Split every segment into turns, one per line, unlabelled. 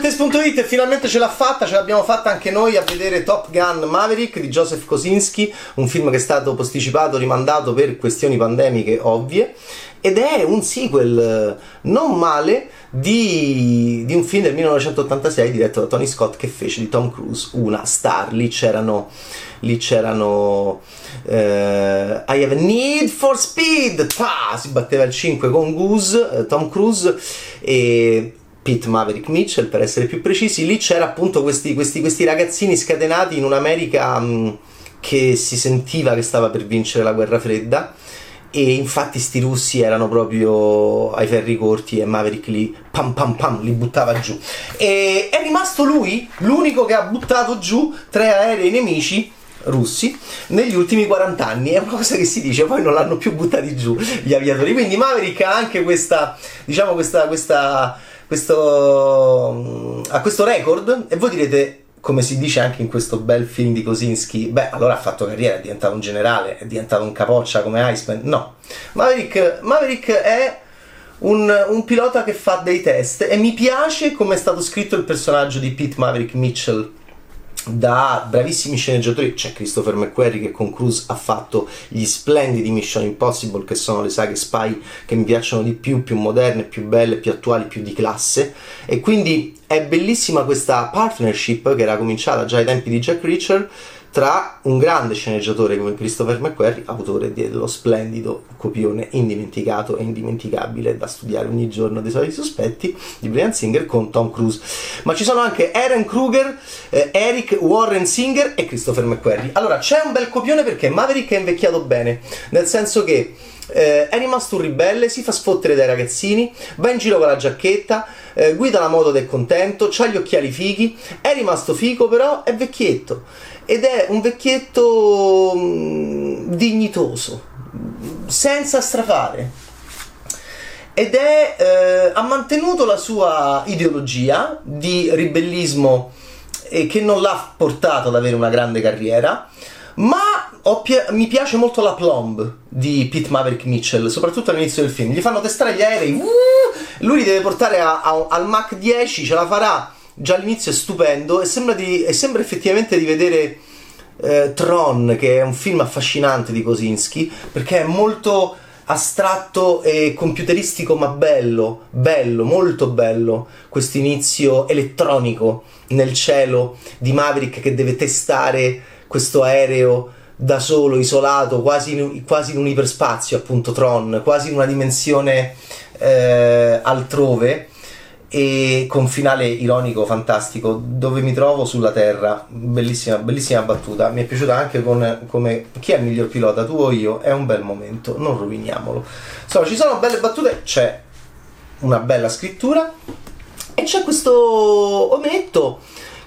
Fumettesi.it finalmente ce l'ha fatta, ce l'abbiamo fatta anche noi a vedere Top Gun Maverick di Joseph Kosinski, un film che è stato posticipato, rimandato per questioni pandemiche ovvie, ed è un sequel eh, non male di, di un film del 1986 diretto da Tony Scott che fece di Tom Cruise una star. Lì c'erano, lì c'erano uh, I have a need for speed, pa! si batteva il 5 con Goose, uh, Tom Cruise e Pete Maverick Mitchell per essere più precisi, lì c'era appunto questi, questi, questi ragazzini scatenati in un'America mh, che si sentiva che stava per vincere la guerra fredda. E infatti sti russi erano proprio ai ferri corti e Maverick li pam pam pam li buttava giù. E è rimasto lui l'unico che ha buttato giù tre aerei nemici russi negli ultimi 40 anni. È una cosa che si dice poi non l'hanno più buttati giù gli aviatori. Quindi Maverick ha anche questa diciamo questa questa questo, ha questo record? E voi direte come si dice anche in questo bel film di Kosinski, beh, allora ha fatto carriera, è diventato un generale, è diventato un capoccia come Iceman. No, Maverick, Maverick è un, un, pilota che fa dei test e mi piace come è stato scritto il personaggio di Pete Maverick Mitchell da bravissimi sceneggiatori c'è Christopher McQuarrie che con Cruise ha fatto gli splendidi Mission Impossible che sono le saghe spy che mi piacciono di più, più moderne, più belle, più attuali, più di classe. E quindi è bellissima questa partnership che era cominciata già ai tempi di Jack Reacher tra un grande sceneggiatore come Christopher McQuarrie, autore dello splendido copione indimenticato e indimenticabile da studiare ogni giorno dei soliti sospetti di Brian Singer con Tom Cruise. Ma ci sono anche Aaron Kruger, eh, Eric Warren Singer e Christopher McQuarrie. Allora c'è un bel copione perché Maverick è invecchiato bene, nel senso che eh, è rimasto un ribelle, si fa sfottere dai ragazzini, va in giro con la giacchetta, eh, guida la moto del contento, ha gli occhiali fighi, è rimasto figo però è vecchietto ed è un vecchietto mh, mm, dignitoso, senza strafare. Ed è, eh, ha mantenuto la sua ideologia di ribellismo e che non l'ha portato ad avere una grande carriera, ma pi- mi piace molto la plomb di Pete Maverick Mitchell, soprattutto all'inizio del film. Gli fanno testare gli aerei, uh, lui li deve portare a, a, al Mach 10, ce la farà già all'inizio è stupendo e sembra, di, e sembra effettivamente di vedere eh, Tron, che è un film affascinante di Kosinski, perché è molto astratto e computeristico ma bello, bello, molto bello questo inizio elettronico nel cielo di Maverick che deve testare questo aereo da solo, isolato, quasi in, quasi in un iperspazio appunto Tron, quasi in una dimensione eh, altrove e con finale ironico fantastico dove mi trovo? Sulla terra. Bellissima bellissima battuta. Mi è piaciuta anche con, come chi è il miglior pilota? Tu o io? È un bel momento non roviniamolo. Insomma ci sono belle battute c'è una bella scrittura e c'è questo ometto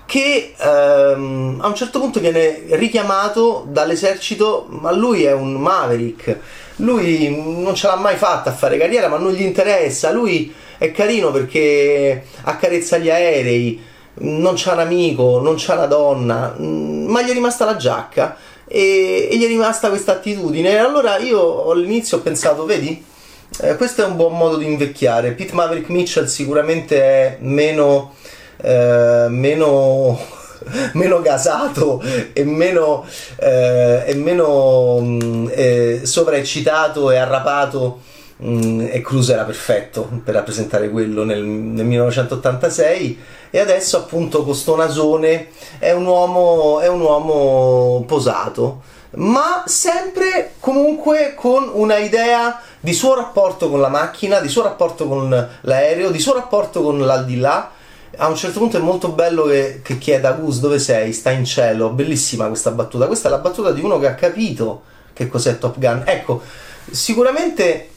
che ehm, a un certo punto viene richiamato dall'esercito ma lui è un maverick lui non ce l'ha mai fatta a fare carriera ma non gli interessa lui è carino perché accarezza gli aerei, non c'ha un amico, non c'ha una donna, mm, ma gli è rimasta la giacca e, e gli è rimasta questa attitudine. Allora io all'inizio ho pensato, vedi, eh, questo è un buon modo di invecchiare. Pete Maverick Mitchell sicuramente è meno, eh, meno, meno gasato e meno, eh, e meno mm, eh, sovraeccitato e arrapato Mm, e Cruz era perfetto per rappresentare quello nel, nel 1986 e adesso appunto con sto nasone è un uomo, è un uomo posato ma sempre comunque con una idea di suo rapporto con la macchina, di suo rapporto con l'aereo, di suo rapporto con l'aldilà. A un certo punto è molto bello che, che chieda Gus dove sei, sta in cielo, bellissima questa battuta. Questa è la battuta di uno che ha capito che cos'è Top Gun. Ecco, sicuramente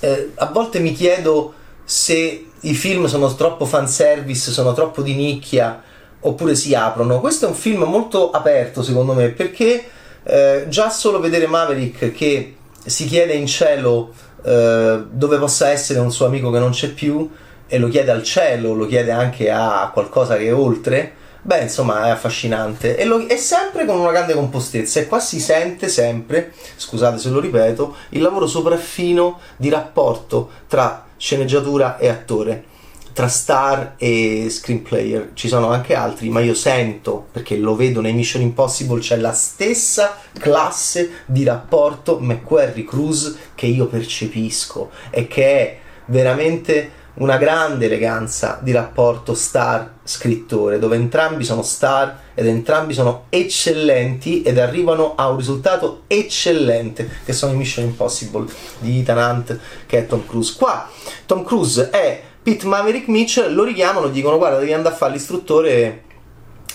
eh, a volte mi chiedo se i film sono troppo fanservice, sono troppo di nicchia oppure si aprono. Questo è un film molto aperto secondo me perché eh, già solo vedere Maverick che si chiede in cielo eh, dove possa essere un suo amico che non c'è più e lo chiede al cielo, lo chiede anche a qualcosa che è oltre Beh, insomma, è affascinante e, lo, e sempre con una grande compostezza. E qua si sente sempre, scusate se lo ripeto, il lavoro sopraffino di rapporto tra sceneggiatura e attore tra star e screenplayer. Ci sono anche altri, ma io sento, perché lo vedo nei Mission Impossible, c'è la stessa classe di rapporto McQuarrie-Cruz che io percepisco e che è veramente una grande eleganza di rapporto star-scrittore, dove entrambi sono star ed entrambi sono eccellenti ed arrivano a un risultato eccellente, che sono i Mission Impossible di Ethan Hunt, che è Tom Cruise. Qua Tom Cruise è Pete Maverick Mitchell, lo richiamano, dicono guarda devi andare a fare l'istruttore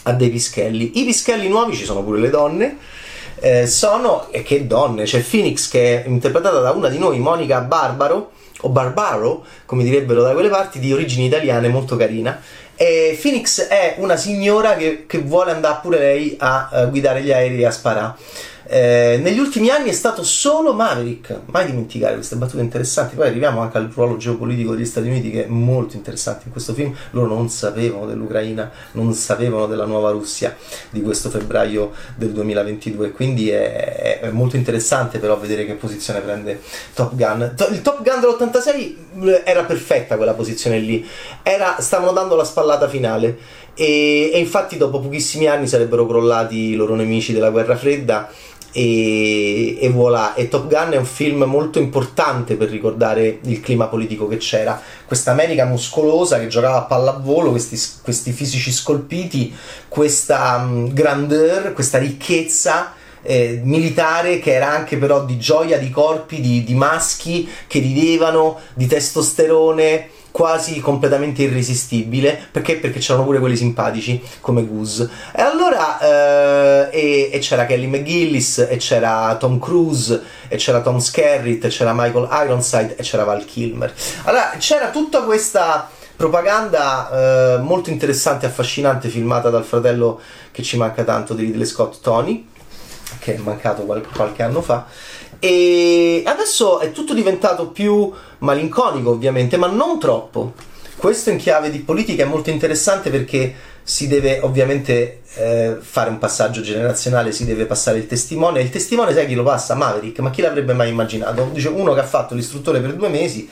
a dei pischelli. I pischelli nuovi ci sono pure le donne. Eh, sono, e che donne, c'è Phoenix che è interpretata da una di noi, Monica Barbaro, o Barbaro, come direbbero da quelle parti, di origini italiane, molto carina. E Phoenix è una signora che, che vuole andare pure lei a, a guidare gli aerei a sparare. Eh, negli ultimi anni è stato solo Maverick, mai dimenticare queste battute interessanti. Poi arriviamo anche al ruolo geopolitico degli Stati Uniti che è molto interessante in questo film. Loro non sapevano dell'Ucraina, non sapevano della nuova Russia di questo febbraio del 2022. Quindi è, è molto interessante però vedere che posizione prende Top Gun. Il Top Gun dell'86 eh, era perfetta quella posizione lì, era, stavano dando la spallata finale. E, e infatti dopo pochissimi anni sarebbero crollati i loro nemici della guerra fredda e, e voilà. E Top Gun è un film molto importante per ricordare il clima politico che c'era. Questa America muscolosa che giocava a pallavolo, questi, questi fisici scolpiti, questa um, grandeur, questa ricchezza. Eh, militare che era anche però di gioia di corpi, di, di maschi che ridevano, di testosterone, quasi completamente irresistibile perché? perché c'erano pure quelli simpatici come Goose. E allora eh, e, e, c'era Kelly McGillis e c'era Tom Cruise e c'era Tom Skerritt e c'era Michael Ironside e c'era Val Kilmer. Allora c'era tutta questa propaganda eh, molto interessante e affascinante filmata dal fratello che ci manca tanto di Ridley Scott Tony che è mancato qualche, qualche anno fa e adesso è tutto diventato più malinconico, ovviamente, ma non troppo. Questo in chiave di politica è molto interessante perché si deve ovviamente eh, fare un passaggio generazionale, si deve passare il testimone. Il testimone, sai chi lo passa? Maverick, ma chi l'avrebbe mai immaginato? Dice uno che ha fatto l'istruttore per due mesi,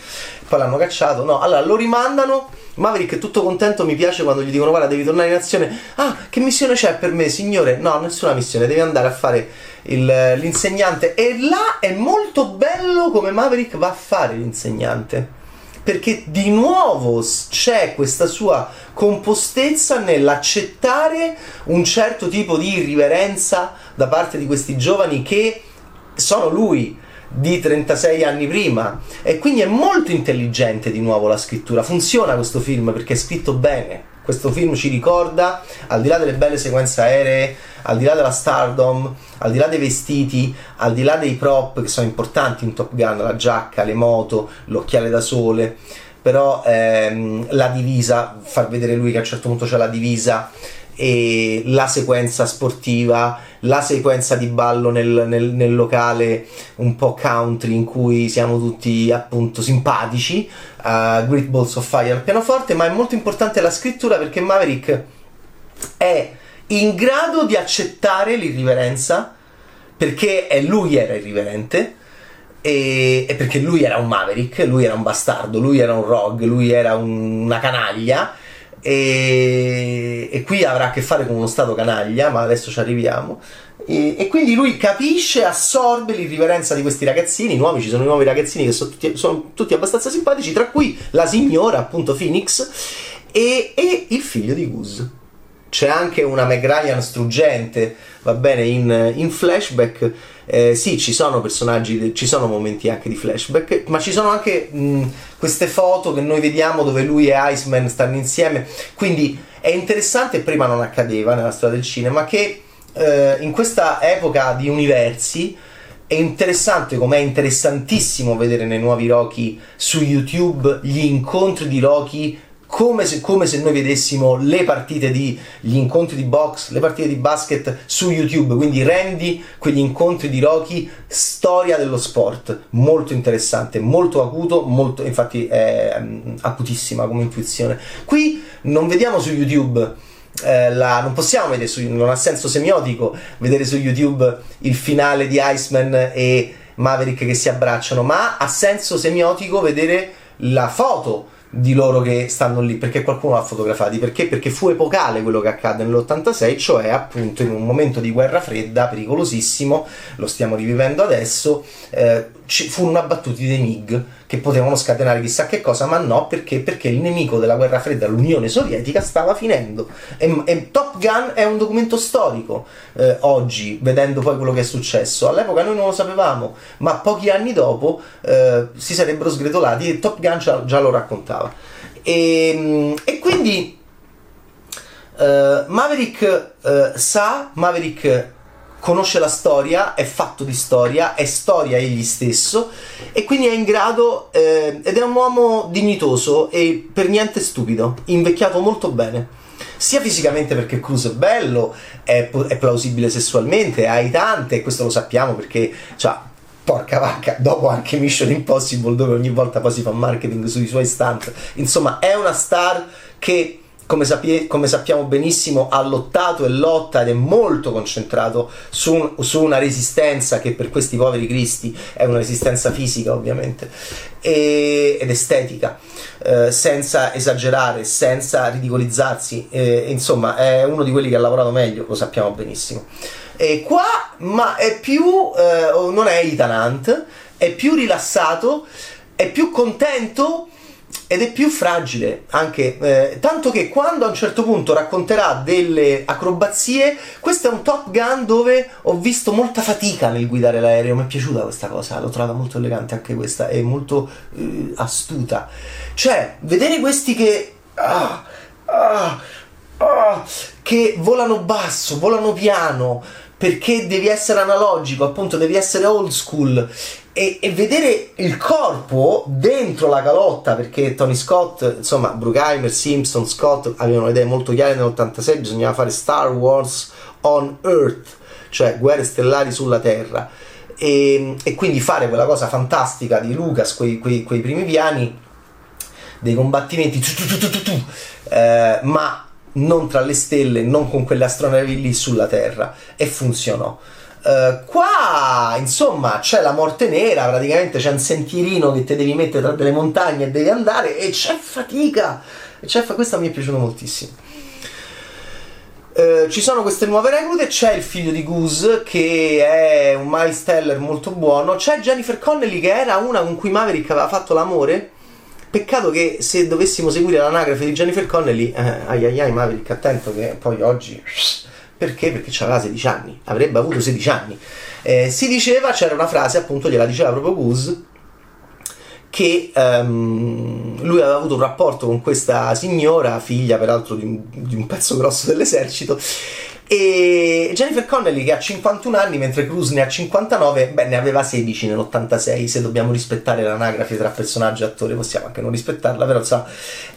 poi l'hanno cacciato. No, allora lo rimandano. Maverick è tutto contento, mi piace quando gli dicono guarda devi tornare in azione. Ah, che missione c'è per me, signore? No, nessuna missione, devi andare a fare il, l'insegnante. E là è molto bello come Maverick va a fare l'insegnante. Perché di nuovo c'è questa sua compostezza nell'accettare un certo tipo di irriverenza da parte di questi giovani che sono lui di 36 anni prima. E quindi è molto intelligente di nuovo la scrittura. Funziona questo film perché è scritto bene questo film ci ricorda al di là delle belle sequenze aeree al di là della stardom, al di là dei vestiti, al di là dei prop che sono importanti in Top Gun, la giacca, le moto, l'occhiale da sole, però ehm, la divisa, far vedere lui che a un certo punto c'è la divisa e la sequenza sportiva, la sequenza di ballo nel, nel, nel, locale un po' country in cui siamo tutti appunto simpatici, uh, Great Balls of Fire al pianoforte, ma è molto importante la scrittura perché Maverick è in grado di accettare l'irriverenza perché lui era irriverente e, e, perché lui era un maverick, lui era un bastardo, lui era un rogue, lui era un, una canaglia e, e, qui avrà a che fare con uno stato canaglia, ma adesso ci arriviamo. E, e, quindi lui capisce, assorbe l'irriverenza di questi ragazzini nuovi, ci sono i nuovi ragazzini che sono tutti, sono tutti abbastanza simpatici, tra cui la signora appunto Phoenix e, e il figlio di Goose c'è anche una Meg Ryan struggente, va bene, in, in flashback. Eh, sì, ci sono personaggi, ci sono momenti anche di flashback, ma ci sono anche mh, queste foto che noi vediamo dove lui e Iceman stanno insieme. Quindi è interessante, prima non accadeva nella storia del cinema, che eh, in questa epoca di universi è interessante come è interessantissimo vedere nei nuovi Rocky su YouTube gli incontri di Rocky come se, come se, noi vedessimo le partite di gli incontri di box, le partite di basket su YouTube, quindi rendi quegli incontri di Rocky storia dello sport, molto interessante, molto acuto, molto, infatti è um, acutissima come intuizione. Qui non vediamo su YouTube eh, la, non possiamo vedere su, non ha senso semiotico vedere su YouTube il finale di Iceman e Maverick che si abbracciano, ma ha senso semiotico vedere la foto di loro che stanno lì perché qualcuno l'ha fotografati perché? perché fu epocale quello che accade nell'86 cioè appunto in un momento di guerra fredda pericolosissimo lo stiamo rivivendo adesso eh, ci furono abbattuti dei MiG che potevano scatenare chissà che cosa ma no perché? perché il nemico della guerra fredda l'Unione Sovietica stava finendo e, e Top Gun è un documento storico eh, oggi vedendo poi quello che è successo all'epoca noi non lo sapevamo ma pochi anni dopo eh, si sarebbero sgretolati e Top Gun già, già lo raccontava. E, e quindi uh, Maverick uh, sa, Maverick conosce la storia, è fatto di storia, è storia egli stesso e quindi è in grado eh, ed è un uomo dignitoso e per niente stupido, invecchiato molto bene. Sia fisicamente perché Cruz è bello, è, è plausibile sessualmente, ha tante, e questo lo sappiamo perché cioè, porca vacca, dopo anche Mission Impossible dove ogni volta poi si fa marketing sui suoi stunt, insomma è una star che come, sapie, come, sappiamo benissimo, ha lottato e lotta ed è molto concentrato su, un, su, una resistenza che per questi poveri cristi è una resistenza fisica ovviamente e, ed estetica, eh, senza esagerare, senza ridicolizzarsi, eh, insomma è uno di quelli che ha lavorato meglio, lo sappiamo benissimo. E qua, ma è più, eh, non è Ethan Hunt, è più rilassato, è più contento ed è più fragile anche eh, tanto che quando a un certo punto racconterà delle acrobazie questo è un Top Gun dove ho visto molta fatica nel guidare l'aereo. Mi è piaciuta questa cosa l'ho trovata molto elegante anche questa è molto eh, astuta. Cioè vedere questi che ah, ah, ah, che volano basso volano piano perché devi essere analogico, appunto devi essere old school e, e, vedere il corpo dentro la calotta perché Tony Scott, insomma Bruckheimer, Simpson, Scott avevano idee molto chiare nell'86 bisognava fare Star Wars on Earth cioè guerre stellari sulla Terra e, e quindi fare quella cosa fantastica di Lucas, quei, quei, quei primi piani dei combattimenti tu, tu, tu, eh, ma non tra le stelle, non con quelle astronavi lì sulla Terra e funzionò. Uh, qua insomma c'è la morte nera, praticamente c'è un sentierino che ti devi mettere tra delle montagne e devi andare e c'è fatica. E c'è fa- questo mi è piaciuto moltissimo. Uh, ci sono queste nuove reclute, c'è il figlio di Goose che è un Miles Teller molto buono, c'è Jennifer Connelly che era una con cui Maverick aveva fatto l'amore Peccato che se dovessimo seguire l'anagrafe di Jennifer Connelly, eh, ai ai ai Maverick, attento che poi oggi... Perché? Perché aveva 16 anni, avrebbe avuto 16 anni. Eh, si diceva, c'era una frase, appunto, gliela diceva proprio Goose, che um, lui aveva avuto un rapporto con questa signora, figlia peraltro di un, di un pezzo grosso dell'esercito, e Jennifer Connelly che ha 51 anni mentre Cruz ne ha 59, beh ne aveva 16 nell'86, se dobbiamo rispettare l'anagrafe tra personaggio e attore possiamo anche non rispettarla, però sa.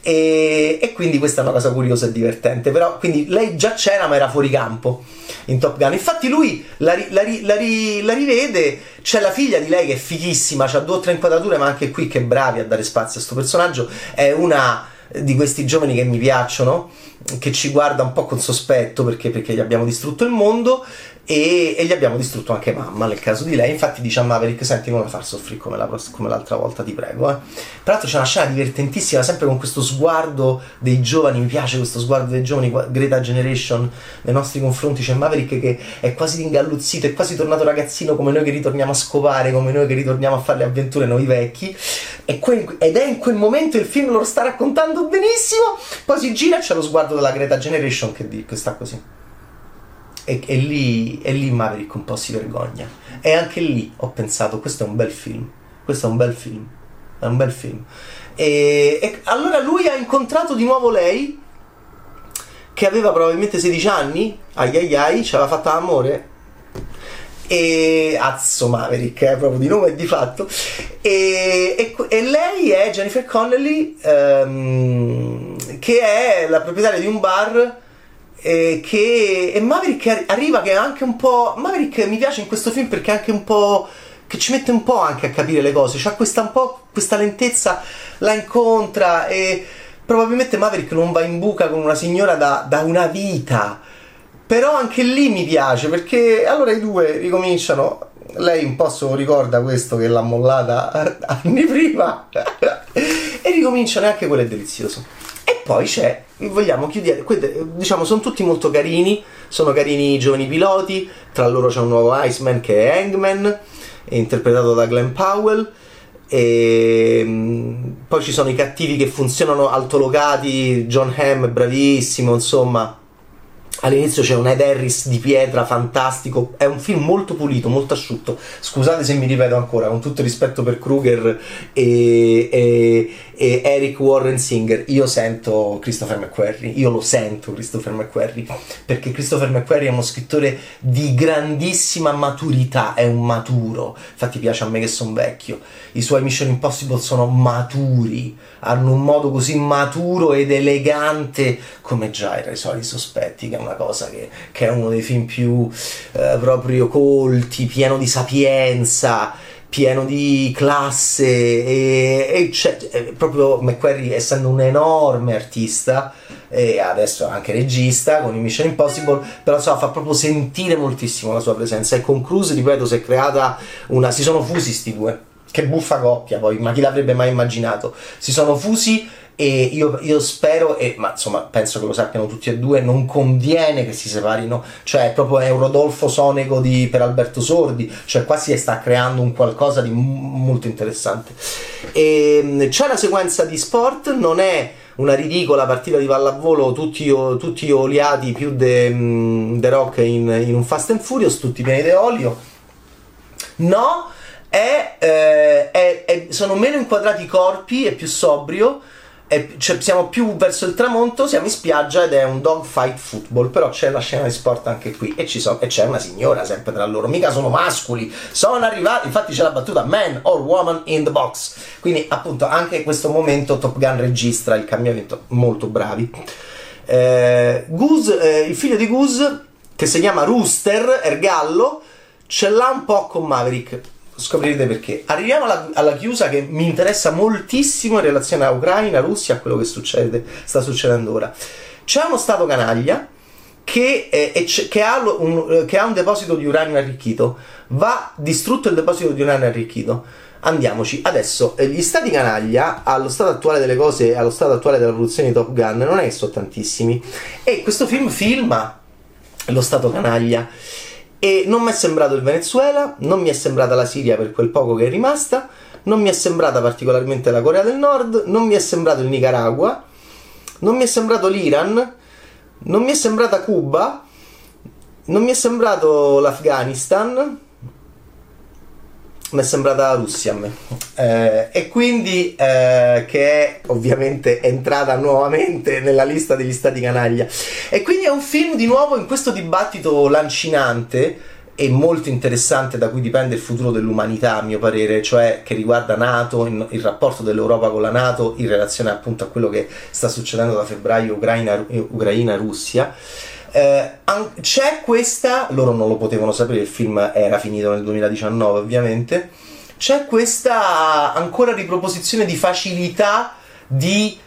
E, e, quindi questa è una cosa curiosa e divertente, però quindi lei già c'era ma era fuori campo in Top Gun, infatti lui la, la, la, la rivede, c'è la figlia di lei che è fighissima, ha due o tre inquadrature ma anche qui che bravi a dare spazio a questo personaggio, è una di questi giovani che mi piacciono che ci guarda un po' con sospetto perché, perché gli abbiamo distrutto il mondo e, e, gli abbiamo distrutto anche mamma nel caso di lei. Infatti dice a Maverick: Senti, la far soffrire come, la, come l'altra volta, ti prego. Eh. Peraltro c'è una scena divertentissima, sempre con questo sguardo dei giovani. Mi piace questo sguardo dei giovani, Greta Generation nei nostri confronti. C'è Maverick che è quasi ringalluzzito, è quasi tornato ragazzino come noi che ritorniamo a scopare, come noi che ritorniamo a fare le avventure noi vecchi. Que- ed è in quel momento il film lo sta raccontando benissimo. Poi si gira e c'è lo sguardo della Greta Generation che, che sta così e, e, lì, e lì Maverick un po' si vergogna. E anche lì ho pensato, questo è un bel film, questo è un bel film, è un bel film. E, e allora lui ha incontrato di nuovo lei, che aveva probabilmente 16 anni, ai ai ai, ci aveva fatto l'amore, e Azzo Maverick eh, proprio di nome e di fatto. E, e, e lei è Jennifer Connelly um, che è la proprietaria di un bar eh, che e Maverick arriva che è anche un po' Maverick mi piace in questo film perché è anche un po' che ci mette un po' anche a capire le cose c'ha questa un po' questa lentezza la incontra e probabilmente Maverick non va in buca con una signora da, da una vita però anche lì mi piace perché allora i due ricominciano lei un po' se lo ricorda questo che l'ha mollata anni prima e ricominciano e anche quello è delizioso. E poi c'è, vogliamo chiudere, diciamo sono tutti molto carini, sono carini i giovani piloti, tra loro c'è un nuovo Iceman che è Hangman, interpretato da Glenn Powell. E mm, poi ci sono i cattivi che funzionano altolocati, John Hamm bravissimo, insomma All'inizio c'è un Ed Harris di pietra fantastico, è un film molto pulito, molto asciutto. Scusate se mi ripeto ancora, con tutto rispetto per Kruger e, e, e Eric Warren Singer, io sento Christopher McQuarrie, io lo sento Christopher McQuarrie, perché Christopher McQuarrie è uno scrittore di grandissima maturità, è un maturo, infatti piace a me che sono vecchio. I suoi Mission Impossible sono maturi, hanno un modo così maturo ed elegante come già era i soliti sospetti, che è una cosa che, che è uno dei film più eh, proprio colti, pieno di sapienza pieno di classe e, e c'è, proprio McQuarrie essendo un enorme artista e adesso anche regista con i Mission Impossible però so, fa proprio sentire moltissimo la sua presenza. E con Cruise ripeto si è creata una si sono fusi sti due che buffa coppia poi ma chi l'avrebbe mai immaginato si sono fusi e io, io, spero, e, ma insomma penso che lo sappiano tutti e due, non conviene che si separino, cioè proprio è un Rodolfo Sonego di, per Alberto Sordi, cioè qua si sta creando un qualcosa di m- molto interessante. E, ehm, c'è la sequenza di sport, non è una ridicola partita di pallavolo, tutti, tutti oliati più de Rock in, in, un Fast and Furious, tutti pieni di olio. No, è, eh, è, è, sono meno inquadrati i corpi, è più sobrio è, cioè, siamo più verso il tramonto, siamo in spiaggia ed è un dogfight football, però c'è la scena di sport anche qui e, so, e, c'è una signora sempre tra loro, mica sono mascoli, sono arrivati, infatti c'è la battuta man or woman in the box, quindi appunto anche in questo momento Top Gun registra il cambiamento, molto bravi. Eh, Goose, eh, il figlio di Goose, che si chiama Rooster, Ergallo, ce l'ha un po' con Maverick scoprirete perché. Arriviamo alla, alla, chiusa che mi interessa moltissimo in relazione a Ucraina, Russia, a quello che succede, sta succedendo ora. C'è uno Stato canaglia che, è, che, ha un, che ha un deposito di uranio arricchito. Va distrutto il deposito di uranio arricchito. Andiamoci, adesso eh, gli stati canaglia allo stato attuale delle cose, allo stato attuale della produzione di Top Gun, non è che sono tantissimi. E questo film filma lo stato canaglia e non mi è sembrato il Venezuela, non mi è sembrata la Siria per quel poco che è rimasta, non mi è sembrata particolarmente la Corea del Nord, non mi è sembrato il Nicaragua, non mi è sembrato l'Iran, non mi è sembrata Cuba, non mi è sembrato l'Afghanistan, mi è sembrata Russia a me. Eh, e quindi eh, che è ovviamente entrata nuovamente nella lista degli stati canaglia. E quindi è un film di nuovo in questo dibattito lancinante e molto interessante da cui dipende il futuro dell'umanità a mio parere, cioè che riguarda NATO, il rapporto dell'Europa con la NATO in relazione appunto a quello che sta succedendo da febbraio Ucraina-Russia. Eh, c'è questa, loro non lo potevano sapere, il film era finito nel 2019 ovviamente, c'è questa ancora riproposizione di facilità di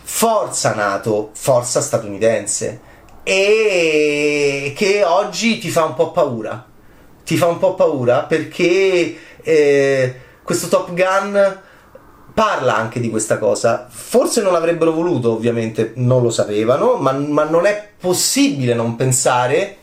forza NATO, forza statunitense, e che oggi ti fa un po' paura. Ti fa un po' paura perché eh, questo Top Gun parla anche di questa cosa. Forse non l'avrebbero voluto, ovviamente non lo sapevano, ma, ma non è possibile non pensare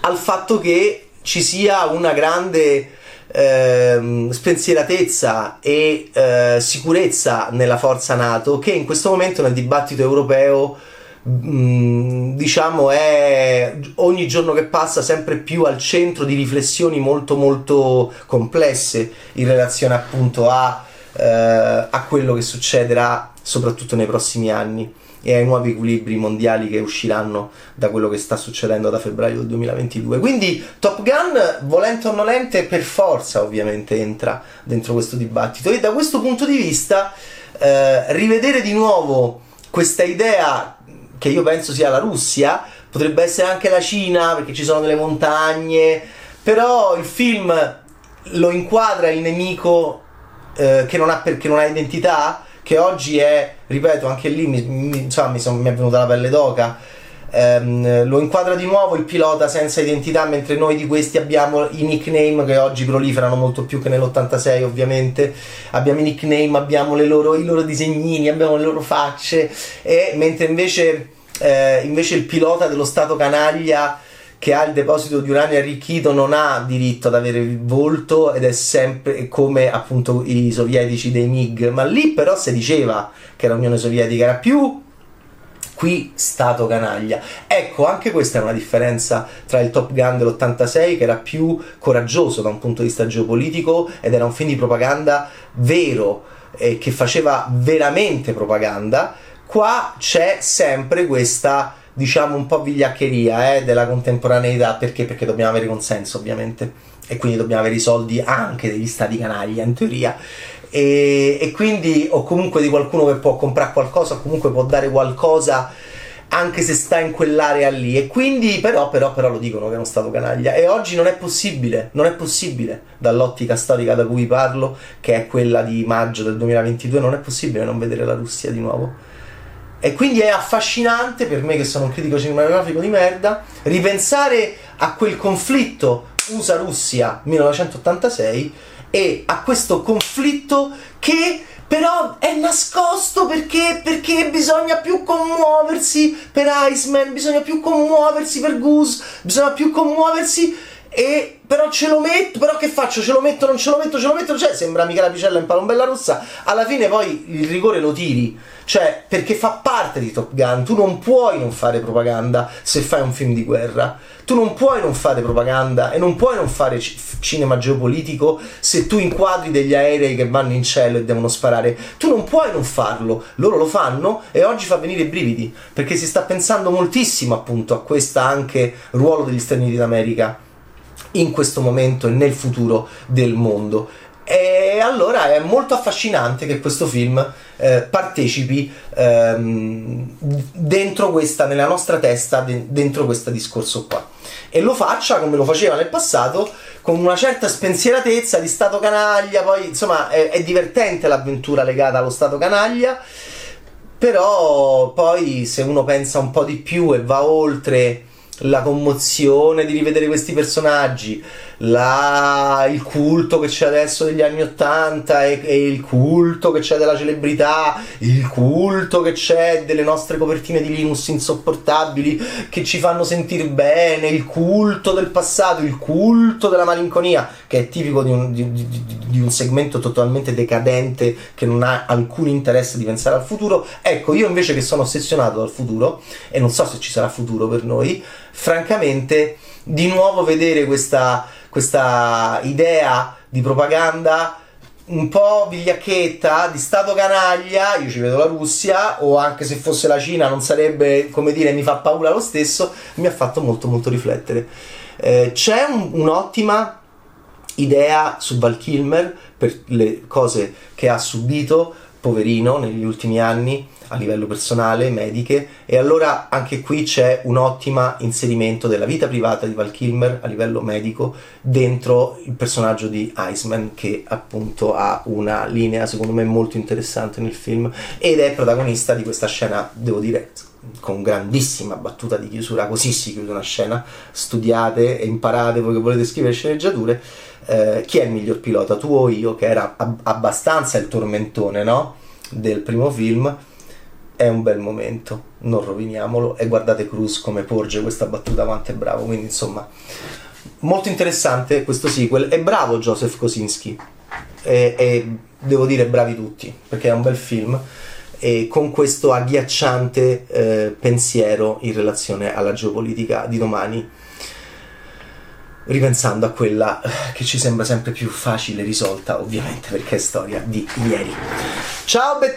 al fatto che ci sia una grande eh, spensieratezza e eh, sicurezza nella forza NATO che in questo momento nel dibattito europeo diciamo è ogni giorno che passa sempre più al centro di riflessioni molto molto complesse in relazione appunto a eh, a quello che succederà soprattutto nei prossimi anni e ai nuovi equilibri mondiali che usciranno da quello che sta succedendo da febbraio del 2022. Quindi Top Gun, volente o nolente, per forza ovviamente entra dentro questo dibattito e da questo punto di vista eh, rivedere di nuovo questa idea che io penso sia la Russia, potrebbe essere anche la Cina perché ci sono delle montagne, però il film lo inquadra il nemico eh, che, non ha, che non ha identità, che oggi è, ripeto, anche lì mi, mi, insomma, mi, son, mi è venuta la pelle d'oca. ehm, lo inquadra di nuovo il pilota senza identità, mentre noi di questi abbiamo i nickname che oggi proliferano molto più che nell'86 ovviamente, abbiamo i nickname, abbiamo loro, i loro disegnini, abbiamo le loro facce, e mentre invece, eh, invece il pilota dello Stato canaglia che ha il deposito di uranio arricchito non ha diritto ad avere il volto ed è sempre come appunto i sovietici dei MiG, ma lì però si diceva che l'Unione Sovietica era più qui stato canaglia. Ecco, anche questa è una differenza tra il Top Gun dell'86 che era più coraggioso da un punto di vista geopolitico ed era un film di propaganda vero e che faceva veramente propaganda. Qua c'è sempre questa diciamo un po' vigliaccheria eh, della contemporaneità. Perché? Perché dobbiamo avere consenso ovviamente. E quindi dobbiamo avere i soldi anche degli stati canaglia in teoria. E, e, quindi o comunque di qualcuno che può comprare qualcosa o comunque può dare qualcosa anche se sta in quell'area lì. E quindi però, però, però lo dicono che è uno stato canaglia. E oggi non è possibile non è possibile dall'ottica storica da cui parlo che è quella di maggio del 2022 non è possibile non vedere la Russia di nuovo e quindi è affascinante per me che sono un critico cinematografico di merda ripensare a quel conflitto USA-Russia 1986 e a questo conflitto che però è nascosto perché, perché bisogna più commuoversi per Iceman, bisogna più commuoversi per Goose, bisogna più commuoversi e però ce lo metto, però che faccio? Ce lo metto, non ce lo metto, ce lo metto, cioè sembra mica la picella in palombella rossa, alla fine poi il rigore lo tiri, cioè perché fa parte di Top Gun, tu non puoi non fare propaganda se fai un film di guerra, tu non puoi non fare propaganda e non puoi non fare c- cinema geopolitico se tu inquadri degli aerei che vanno in cielo e devono sparare, tu non puoi non farlo, loro lo fanno e oggi fa venire i brividi, perché si sta pensando moltissimo appunto a questo anche ruolo degli Stati Uniti d'America in questo momento e nel futuro del mondo. E allora è molto affascinante che questo film eh, partecipi ehm, dentro questa, nella nostra testa, de- dentro questo discorso qua. E lo faccia come lo faceva nel passato, con una certa spensieratezza di stato canaglia, poi insomma è, è divertente l'avventura legata allo stato canaglia, però poi se uno pensa un po' di più e va oltre la commozione di rivedere questi personaggi, la, il culto che c'è adesso degli anni Ottanta e, e, il culto che c'è della celebrità, il culto che c'è delle nostre copertine di Linus insopportabili che ci fanno sentire bene, il culto del passato, il culto della malinconia, che è tipico di un, di, di, di un segmento totalmente decadente che non ha alcun interesse di pensare al futuro. Ecco, io invece che sono ossessionato dal futuro e non so se ci sarà futuro per noi, francamente, di nuovo vedere questa, questa idea di propaganda un po' vigliacchetta, di stato canaglia, io ci vedo la Russia, o anche se fosse la Cina non sarebbe, come dire, mi fa paura lo stesso, mi ha fatto molto molto riflettere. Eh, c'è un, un'ottima idea su Val Kilmer per le cose che ha subito, poverino, negli ultimi anni, a livello personale, mediche, e allora anche qui c'è un ottimo inserimento della vita privata di Val Kilmer a livello medico dentro il personaggio di Iceman che appunto ha una linea secondo me molto interessante nel film ed è protagonista di questa scena, devo dire, con grandissima battuta di chiusura, così si chiude una scena, studiate e imparate voi che volete scrivere sceneggiature, eh, chi è il miglior pilota, tu o io, che era ab- abbastanza il tormentone, no? del primo film è un bel momento, non roviniamolo. E guardate Cruz come porge questa battuta quanto è bravo, quindi insomma molto interessante questo sequel. E bravo Joseph Kosinski. E, e devo dire bravi tutti perché è un bel film. E con questo agghiacciante eh, pensiero in relazione alla geopolitica di domani ripensando a quella che ci sembra sempre più facile risolta ovviamente perché è storia di ieri. Ciao Bad